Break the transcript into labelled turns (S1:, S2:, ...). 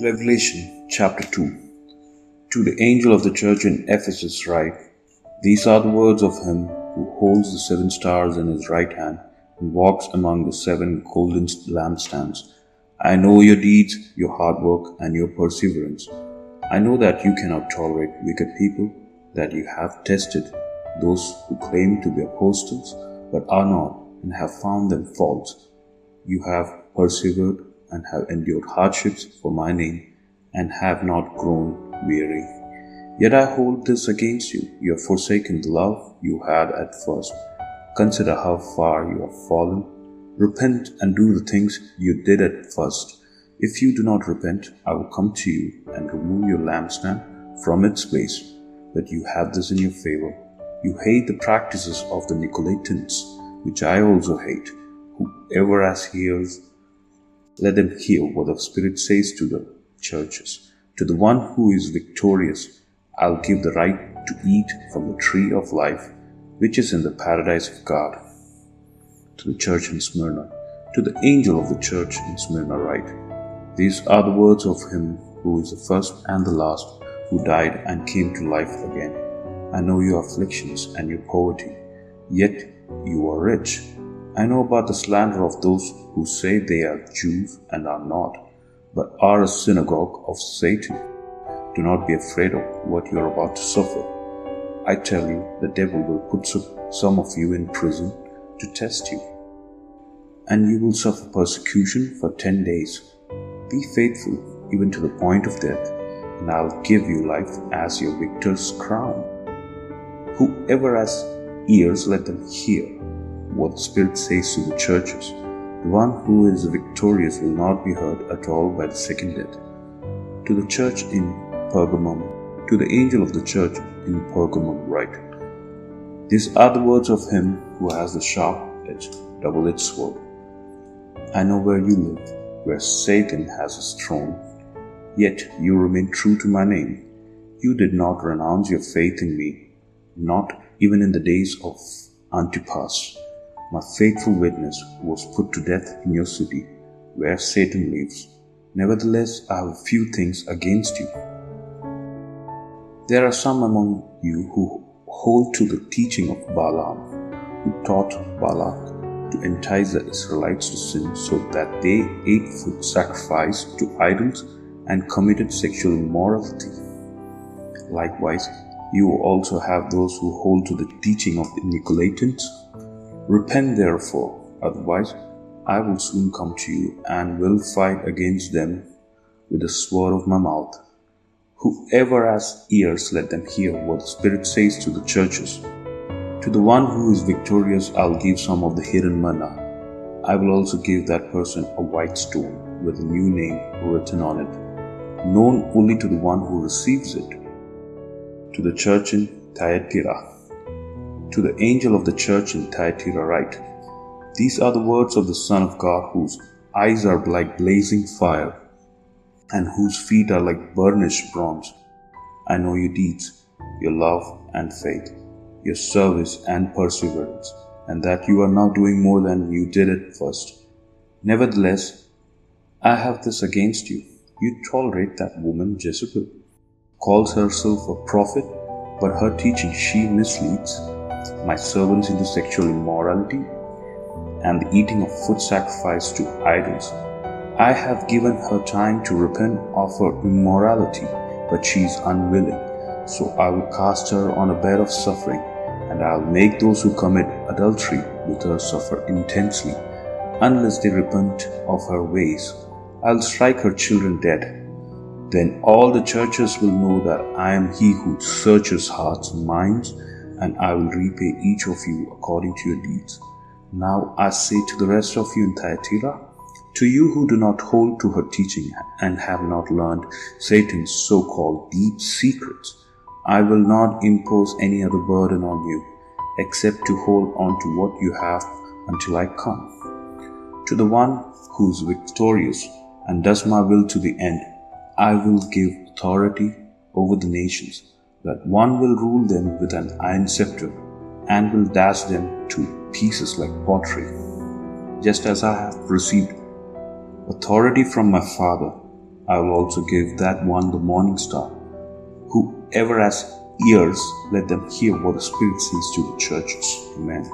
S1: Revelation chapter 2 To the angel of the church in Ephesus write, These are the words of him who holds the seven stars in his right hand and walks among the seven golden lampstands. I know your deeds, your hard work, and your perseverance. I know that you cannot tolerate wicked people, that you have tested those who claim to be apostles but are not, and have found them false. You have persevered and have endured hardships for my name, and have not grown weary. Yet I hold this against you. You have forsaken the love you had at first. Consider how far you have fallen. Repent and do the things you did at first. If you do not repent, I will come to you and remove your lampstand from its place. But you have this in your favor. You hate the practices of the Nicolaitans, which I also hate. Whoever has ears, let them hear what the Spirit says to the churches. To the one who is victorious, I'll give the right to eat from the tree of life, which is in the paradise of God. To the church in Smyrna, to the angel of the church in Smyrna, write These are the words of him who is the first and the last, who died and came to life again. I know your afflictions and your poverty, yet you are rich. I know about the slander of those who say they are Jews and are not, but are a synagogue of Satan. Do not be afraid of what you are about to suffer. I tell you, the devil will put some of you in prison to test you, and you will suffer persecution for ten days. Be faithful even to the point of death, and I'll give you life as your victor's crown. Whoever has ears, let them hear what the Spirit says to the churches. The one who is victorious will not be hurt at all by the second death. To the church in Pergamum, to the angel of the church in Pergamum, write These are the words of him who has the sharp edged, double edged sword. I know where you live, where Satan has his throne, yet you remain true to my name. You did not renounce your faith in me, not even in the days of Antipas my faithful witness was put to death in your city, where Satan lives. Nevertheless, I have a few things against you. There are some among you who hold to the teaching of Balaam, who taught Balak to entice the Israelites to sin so that they ate food sacrificed to idols and committed sexual immorality. Likewise, you also have those who hold to the teaching of the Nicolaitans Repent therefore, otherwise I will soon come to you and will fight against them with the sword of my mouth. Whoever has ears, let them hear what the Spirit says to the churches. To the one who is victorious, I'll give some of the hidden manna. I will also give that person a white stone with a new name written on it, known only to the one who receives it. To the church in Thyatira, to the angel of the church in Thyatira write, These are the words of the Son of God, whose eyes are like blazing fire, and whose feet are like burnished bronze. I know your deeds, your love and faith, your service and perseverance, and that you are now doing more than you did at first. Nevertheless, I have this against you. You tolerate that woman Jezebel, calls herself a prophet, but her teaching she misleads my servants into sexual immorality and the eating of food sacrificed to idols. I have given her time to repent of her immorality, but she is unwilling. So I will cast her on a bed of suffering, and I'll make those who commit adultery with her suffer intensely. Unless they repent of her ways, I'll strike her children dead. Then all the churches will know that I am he who searches hearts and minds and I will repay each of you according to your deeds. Now I say to the rest of you in Thyatira, to you who do not hold to her teaching and have not learned Satan's so called deep secrets, I will not impose any other burden on you except to hold on to what you have until I come. To the one who is victorious and does my will to the end, I will give authority over the nations that one will rule them with an iron scepter and will dash them to pieces like pottery. Just as I have received authority from my Father, I will also give that one the morning star. Whoever has ears, let them hear what the Spirit says to the churches. Amen.